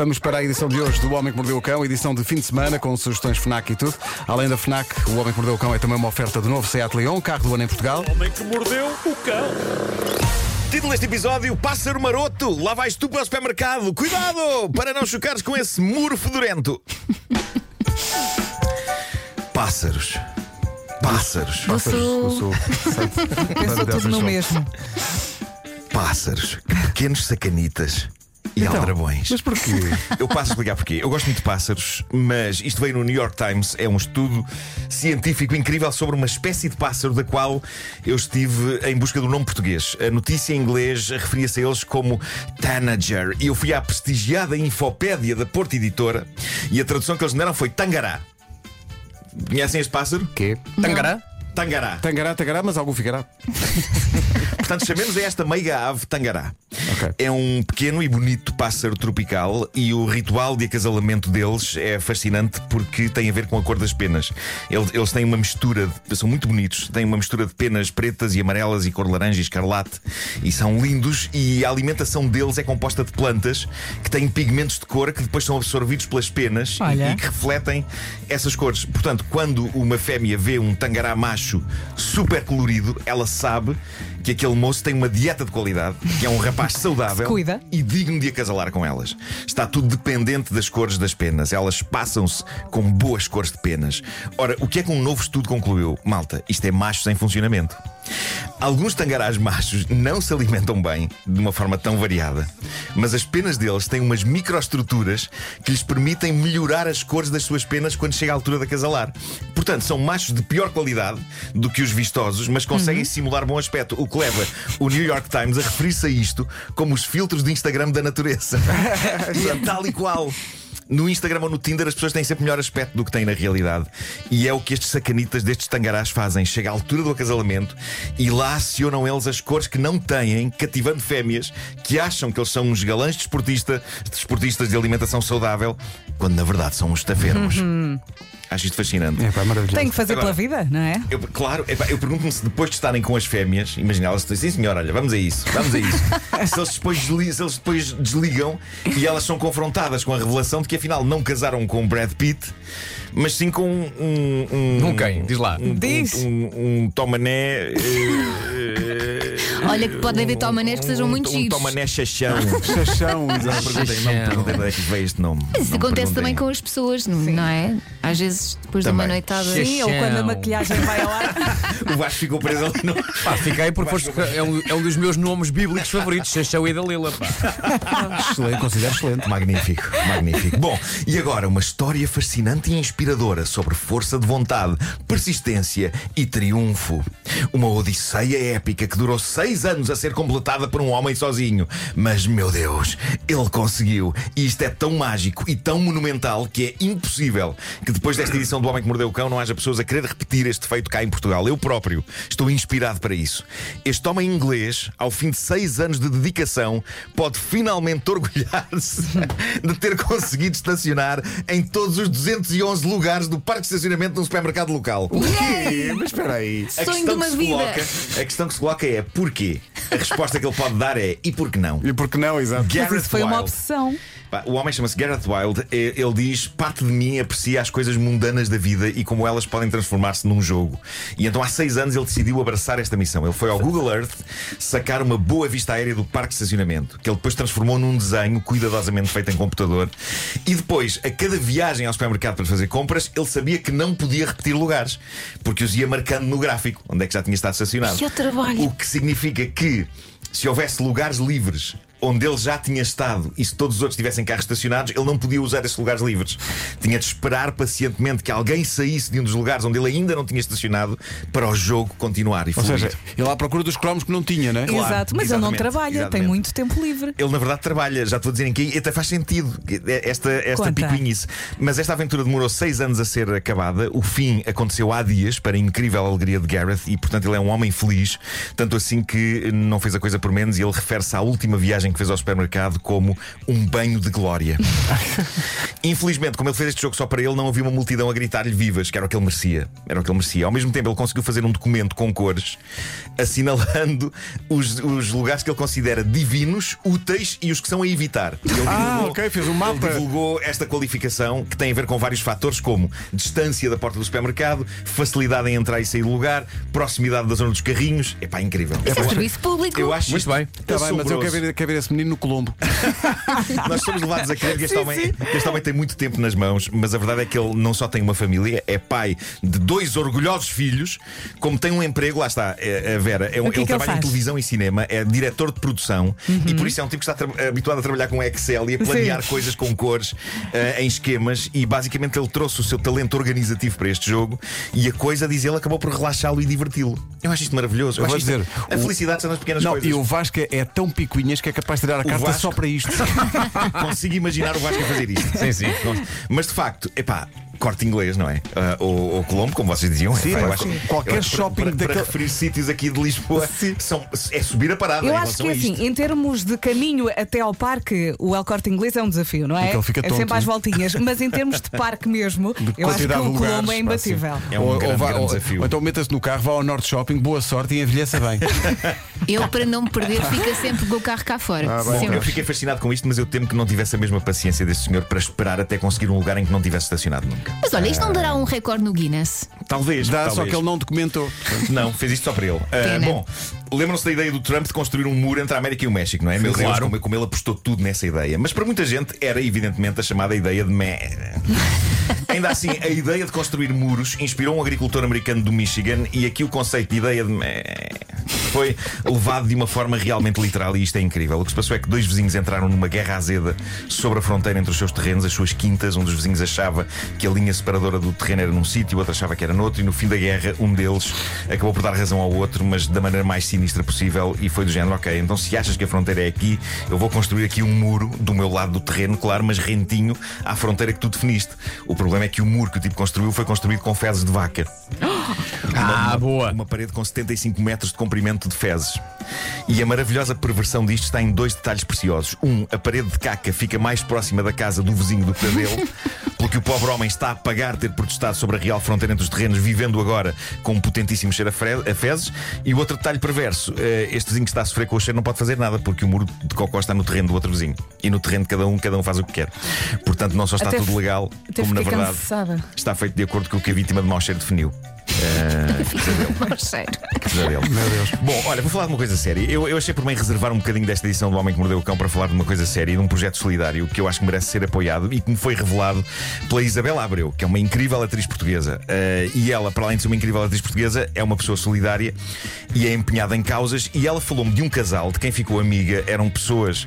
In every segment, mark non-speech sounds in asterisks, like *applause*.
Vamos para a edição de hoje do Homem que Mordeu o Cão, edição de fim de semana com sugestões FNAC e tudo. Além da FNAC, o Homem que Mordeu o Cão é também uma oferta do novo Seat Leon, carro do ano em Portugal. Homem que mordeu o cão. Título deste episódio: Pássaro Maroto, lá vais tu para o supermercado. Cuidado para não chocares com esse muro fedorento. Pássaros. Pássaros. Eu sou. Pensou tudo no mesmo. Pássaros. Que pequenos sacanitas. E Então, aldrabões. Mas porquê? *laughs* Eu passo a explicar porquê. Eu gosto muito de pássaros, mas isto veio no New York Times. É um estudo científico incrível sobre uma espécie de pássaro da qual eu estive em busca do nome português. A notícia em inglês referia-se a eles como Tanager. E eu fui à prestigiada Infopédia da Porta Editora e a tradução que eles me deram foi Tangará. Conhecem este pássaro? Quê? Tangará? Tangará. Tangará, tangará, mas algum ficará. *laughs* *laughs* Portanto, chamemos a esta meiga ave tangará. Ok. É um pequeno e bonito pássaro tropical e o ritual de acasalamento deles é fascinante porque tem a ver com a cor das penas. Eles, eles têm uma mistura, de, são muito bonitos, têm uma mistura de penas pretas e amarelas e cor laranja e escarlate e são lindos. E a alimentação deles é composta de plantas que têm pigmentos de cor que depois são absorvidos pelas penas e, e que refletem essas cores. Portanto, quando uma fêmea vê um tangará macho super colorido, ela sabe que aquele moço tem uma dieta de qualidade, que é um rapaz saudável cuida. e digno de acasalar com elas. Está tudo dependente das cores das penas. Elas passam-se com boas cores de penas. Ora, o que é que um novo estudo concluiu? Malta, isto é machos em funcionamento. Alguns tangarás machos não se alimentam bem de uma forma tão variada, mas as penas deles têm umas microestruturas que lhes permitem melhorar as cores das suas penas quando chega a altura de acasalar. Portanto, são machos de pior qualidade do que os vistosos, mas conseguem simular bom aspecto, o que leva o New York Times a referir-se a isto como os filtros de Instagram da natureza. e *laughs* é tal e qual. No Instagram ou no Tinder as pessoas têm sempre melhor aspecto do que têm na realidade. E é o que estes sacanitas destes tangarás fazem. Chega à altura do acasalamento e lá acionam eles as cores que não têm, cativando fêmeas que acham que eles são uns galãs desportista, desportistas de alimentação saudável, quando na verdade são uns tafermos. Acho isto fascinante. É pá, maravilhoso. Tem que fazer Agora- pela vida, não é? Eu, claro, epá, eu pergunto-me se depois de estarem com as fêmeas, imagina elas dizem, sim senhor, olha, vamos a isso, vamos a isso. *laughs* se, eles depois se eles depois desligam e elas são confrontadas com a revelação de que afinal não casaram com Brad Pitt, mas sim com um. um Um quem? Diz lá. Um, Diz. Um, um, um tomané. *laughs* Olha que podem haver tomanés que sejam muito um, um giros. tomané chachão. *laughs* Chachão, Não exato. não me perguntem onde é que veio este nome. Mas isso acontece também com as pessoas, não, não é? Às vezes, depois de uma Também. noitada. Sim, ou quando a maquilhagem vai ao ar. *laughs* O Vasco ficou preso ali no. Pá, fiquei porque foste- é, um, é um dos meus nomes bíblicos favoritos, Xaxão e Dalila. Pá. *laughs* Excelente, considero excelente. Magnífico, magnífico. Bom, e agora uma história fascinante e inspiradora sobre força de vontade, persistência e triunfo. Uma odisseia épica que durou seis anos a ser completada por um homem sozinho. Mas, meu Deus, ele conseguiu. E isto é tão mágico e tão monumental que é impossível que depois desta edição do Homem que Mordeu o Cão não haja pessoas a querer repetir este feito cá em Portugal. Eu próprio estou inspirado para isso. Este homem inglês, ao fim de seis anos de dedicação, pode finalmente orgulhar-se *laughs* de ter conseguido estacionar em todos os 211 lugares do parque de estacionamento de um supermercado local. Quê? Mas espera aí. A questão, que se coloca, a questão que se coloca é porquê? A resposta que ele pode dar é e por que não? E por que não, exato? Mas isso foi uma Wilde. obsessão. O homem chama-se Gareth Wild. Eh, Ele diz: Parte de mim aprecia as coisas mundanas da vida e como elas podem transformar-se num jogo. E então há seis anos ele decidiu abraçar esta missão. Ele foi ao Google Earth sacar uma boa vista aérea do parque de estacionamento, que ele depois transformou num desenho cuidadosamente feito em computador. E depois, a cada viagem ao supermercado para fazer compras, ele sabia que não podia repetir lugares, porque os ia marcando no gráfico onde é que já tinha estado estacionado. O que significa que se houvesse lugares livres onde ele já tinha estado e se todos os outros tivessem carros estacionados, ele não podia usar esses lugares livres. Tinha de esperar pacientemente que alguém saísse de um dos lugares onde ele ainda não tinha estacionado para o jogo continuar e Ou fluir. seja, ele à procura dos cromos que não tinha, né? Claro, Exato, mas ele não exatamente, trabalha, tem exatamente. muito tempo livre. Ele na verdade trabalha, já te vou dizer em que e até faz sentido esta, esta Conta. picuinhice. Mas esta aventura demorou seis anos a ser acabada. O fim aconteceu há dias, para a incrível alegria de Gareth, e portanto ele é um homem feliz. Tanto assim que não fez a coisa por menos e ele refere-se à última viagem viagem que fez ao supermercado como um banho de glória. *laughs* Infelizmente, como ele fez este jogo só para ele, não havia uma multidão a gritar-lhe vivas, que era o que ele merecia. Era o que ele merecia. Ao mesmo tempo, ele conseguiu fazer um documento com cores assinalando os, os lugares que ele considera divinos, úteis e os que são a evitar. Ele Ah, ok, fez um mapa. Ele divulgou esta qualificação que tem a ver com vários fatores, como distância da porta do supermercado, facilidade em entrar e sair do lugar, proximidade da zona dos carrinhos. Epá, incrível. Isso é serviço público. Eu acho Muito bem. Tá bem, mas eu quero ver, quero ver esse menino no Colombo. *laughs* Nós somos levados a crer que este, homem, este homem tem muito tempo nas mãos, mas a verdade é que ele não só tem uma família, é pai de dois orgulhosos filhos, como tem um emprego, lá está, é- a Vera, é O que é ele que ele trabalha em faz? Uhum. televisão e cinema, é diretor de produção e por isso é um tipo que está habituado a trabalhar com Excel e a planear coisas com cores eh, em esquemas. E basicamente ele trouxe o seu talento organizativo para este jogo e a coisa, diz ele, acabou por relaxá-lo e diverti-lo. Eu acho isto maravilhoso. Eu, Eu vou acho isto- dizer, a o- felicidade são nas pequenas Não, coisas. e o Vasco é tão picuinhas que é capaz de tirar a carta Vasco- só para isto. *laughs* Consigo imaginar o Vasco a fazer isto. Sim, sim. Mas de facto, epá. Corte inglês, não é? Ah, ou, ou Colombo, como vocês diziam. Sim, Epá, acho- qualquer eu acho para- shopping para, para, daquele- referir sítios aqui de Lisboa são, é subir a parada. Eu acho que é assim, em termos de caminho até ao parque, o El Corte Inglês é um desafio, não é? Fica é tonto, sempre às voltinhas. Mas em termos de parque mesmo, eu acho que o de lugares, Colombo é imbatível. É um ou, grande, ou grande ou- desafio. ou então meta-se no carro, vá ao Norte Shopping, boa sorte e envelheça bem. *laughs* Eu, para não me perder, fica sempre com o carro cá fora. Ah, bem, Sempre. Eu fiquei fascinado com isto, mas eu temo que não tivesse a mesma paciência deste senhor para esperar até conseguir um lugar em que não tivesse estacionado nunca. Mas olha, isto não dará um recorde no Guinness. Talvez. Dá, talvez. só que ele não documentou. Não, fez isto só para ele. Ah, Pena. bom, lembram-se da ideia do Trump de construir um muro entre a América e o México, não é? Meu Deus, como, como ele apostou tudo nessa ideia. Mas para muita gente era evidentemente a chamada ideia de meh. *laughs* Ainda assim, a ideia de construir muros inspirou um agricultor americano do Michigan e aqui o conceito de ideia de meh foi levado de uma forma realmente literal e isto é incrível. O que se passou é que dois vizinhos entraram numa guerra azeda sobre a fronteira entre os seus terrenos, as suas quintas. Um dos vizinhos achava que a linha separadora do terreno era num sítio, o outro achava que era noutro, e no fim da guerra, um deles acabou por dar razão ao outro, mas da maneira mais sinistra possível, e foi do género: ok, então se achas que a fronteira é aqui, eu vou construir aqui um muro do meu lado do terreno, claro, mas rentinho à fronteira que tu definiste. O problema é que o muro que o tipo construiu foi construído com fezes de vaca. *gasps* Ah, boa. Uma parede com 75 metros de comprimento de fezes. E a maravilhosa perversão disto está em dois detalhes preciosos. Um, a parede de caca fica mais próxima da casa do vizinho do que da dele, porque o pobre homem está a pagar ter protestado sobre a real fronteira entre os terrenos, vivendo agora com um potentíssimo cheiro a, fezes. E o outro detalhe perverso: eh, este vizinho que está a sofrer com o cheiro não pode fazer nada, porque o muro de cocó está no terreno do outro vizinho. E no terreno de cada um, cada um faz o que quer. Portanto, não só está Até tudo legal, como na verdade cansada. está feito de acordo com o que a vítima de mau cheiro definiu. *laughs* Pesadelo. Meu Deus. Bom, olha, vou falar de uma coisa séria. Eu, eu achei por bem reservar um bocadinho desta edição do Homem que Mordeu o Cão para falar de uma coisa séria e de um projeto solidário que eu acho que merece ser apoiado e que me foi revelado pela Isabela Abreu, que é uma incrível atriz portuguesa. Eh, e ela, para além de ser uma incrível atriz portuguesa, é uma pessoa solidária e é empenhada em causas. E ela falou-me de um casal de quem ficou amiga. Eram pessoas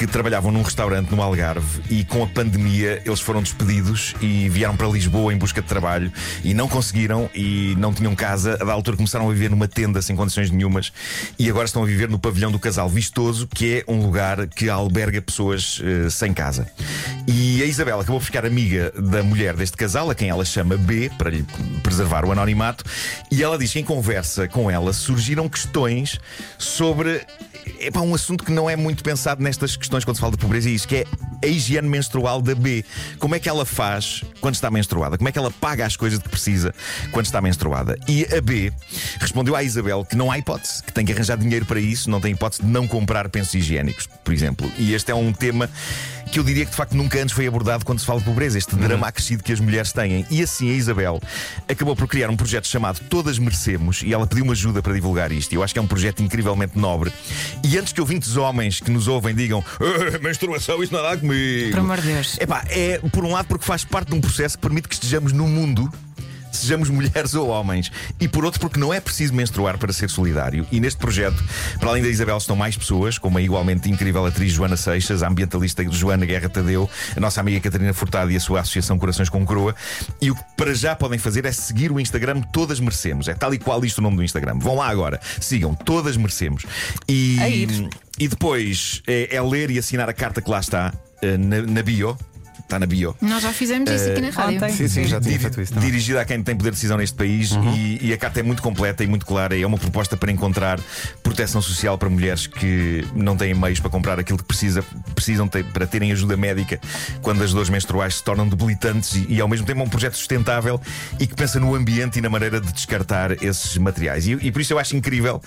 que trabalhavam num restaurante no Algarve e com a pandemia eles foram despedidos e vieram para Lisboa em busca de trabalho e não conseguiram e não tinham casa. Da altura começaram a viver numa tenda sem condições nenhumas e agora estão a viver no pavilhão do Casal Vistoso, que é um lugar que alberga pessoas eh, sem casa. E a Isabela acabou por ficar amiga da mulher deste casal, a quem ela chama B, para lhe preservar o anonimato, e ela diz que em conversa com ela surgiram questões sobre é um assunto que não é muito pensado nestas questões quando se fala de pobreza e isso, que é a higiene menstrual da B. Como é que ela faz quando está menstruada? Como é que ela paga as coisas que precisa quando está menstruada? E a B respondeu à Isabel que não há hipótese, que tem que arranjar dinheiro para isso, não tem hipótese de não comprar pensos higiênicos, por exemplo. E este é um tema que eu diria que de facto nunca antes foi abordado quando se fala de pobreza, este drama acrescido que as mulheres têm. E assim a Isabel acabou por criar um projeto chamado Todas Merecemos e ela pediu-me ajuda para divulgar isto. E eu acho que é um projeto incrivelmente nobre. E antes que ouvintes homens que nos ouvem digam "Ah, menstruação, isso não dá comigo. Por amor de Deus. Epá, é por um lado porque faz parte de um processo que permite que estejamos no mundo. Sejamos mulheres ou homens. E por outro, porque não é preciso menstruar para ser solidário. E neste projeto, para além da Isabel, estão mais pessoas, como a igualmente incrível atriz Joana Seixas, a ambientalista Joana Guerra Tadeu, a nossa amiga Catarina Furtado e a sua Associação Corações com Croa. E o que para já podem fazer é seguir o Instagram Todas Merecemos. É tal e qual isto o nome do Instagram. Vão lá agora. Sigam, Todas Merecemos. E, ir. e depois é, é ler e assinar a carta que lá está, eh, na, na bio está na bio. Nós já fizemos isso aqui na rádio. ontem. Sim, sim, já tinha feito isso também. dirigida a quem tem poder de decisão neste país e, e a carta é muito completa e muito clara. É uma proposta para encontrar proteção social para mulheres que não têm meios para comprar aquilo que precisa, precisam ter, para terem ajuda médica quando as dores menstruais se tornam debilitantes e, e, ao mesmo tempo é um projeto sustentável e que pensa no ambiente e na maneira de descartar esses materiais. E, e por isso eu acho incrível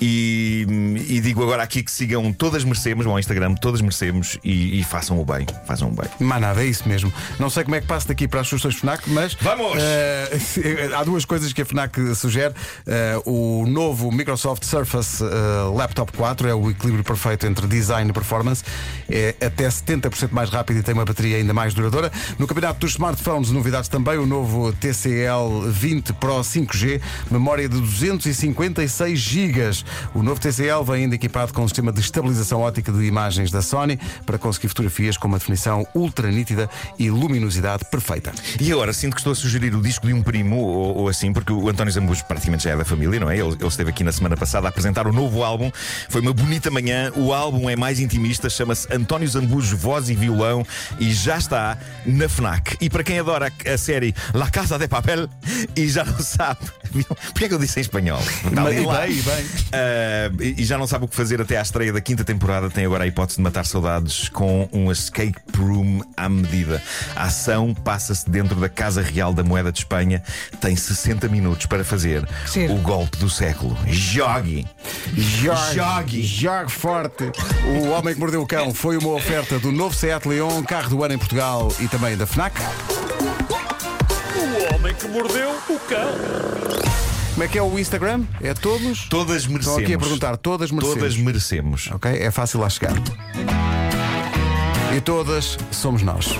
e, e digo agora aqui que sigam todas merecemos, ao Instagram, todas merecemos e, e façam o bem. Façam o bem. Mas nada, é isso mesmo. Não sei como é que passo daqui para as sugestões FNAC, mas. Vamos! eh, *laughs* há duas coisas que a FNAC sugere. Eh, o novo Microsoft Surface eh, Laptop 4 é o equilíbrio perfeito entre design e performance. É até 70% mais rápido e tem uma bateria ainda mais duradoura. No campeonato dos smartphones, novidades também: o novo TCL 20 Pro 5G, memória de 256 GB. O novo TCL vem ainda equipado com um sistema de estabilização ótica de imagens da Sony para conseguir fotografias com uma definição ultra nítida e luminosidade perfeita. E agora sinto que estou a sugerir o disco de um primo ou, ou assim, porque o António Zambujo praticamente já é da família, não é? Ele, ele esteve aqui na semana passada a apresentar o novo álbum. Foi uma bonita manhã. O álbum é mais intimista, chama-se António Zambujo Voz e Violão e já está na Fnac. E para quem adora a, série La Casa de Papel e já não sabe. Porquê é que eu disse em espanhol? Ali Bem, bem, bem. Ah, e e já não sabe o que fazer até à estreia da quinta temporada, tem agora a hipótese de matar saudades com um escape room à medida. A ação passa-se dentro da Casa Real da Moeda de Espanha. Tem 60 minutos para fazer Sim. o golpe do século. Jogue! Jogue, Jogue. jogue forte. O Homem que Mordeu o Cão foi uma oferta do novo Seat Leon, carro do ano em Portugal e também da FNAC. O homem que mordeu o cão. Como é que é o Instagram? É todos? Todas merecemos. aqui a perguntar, todas merecemos. Todas merecemos. Ok? É fácil lá chegar. E todas somos nós.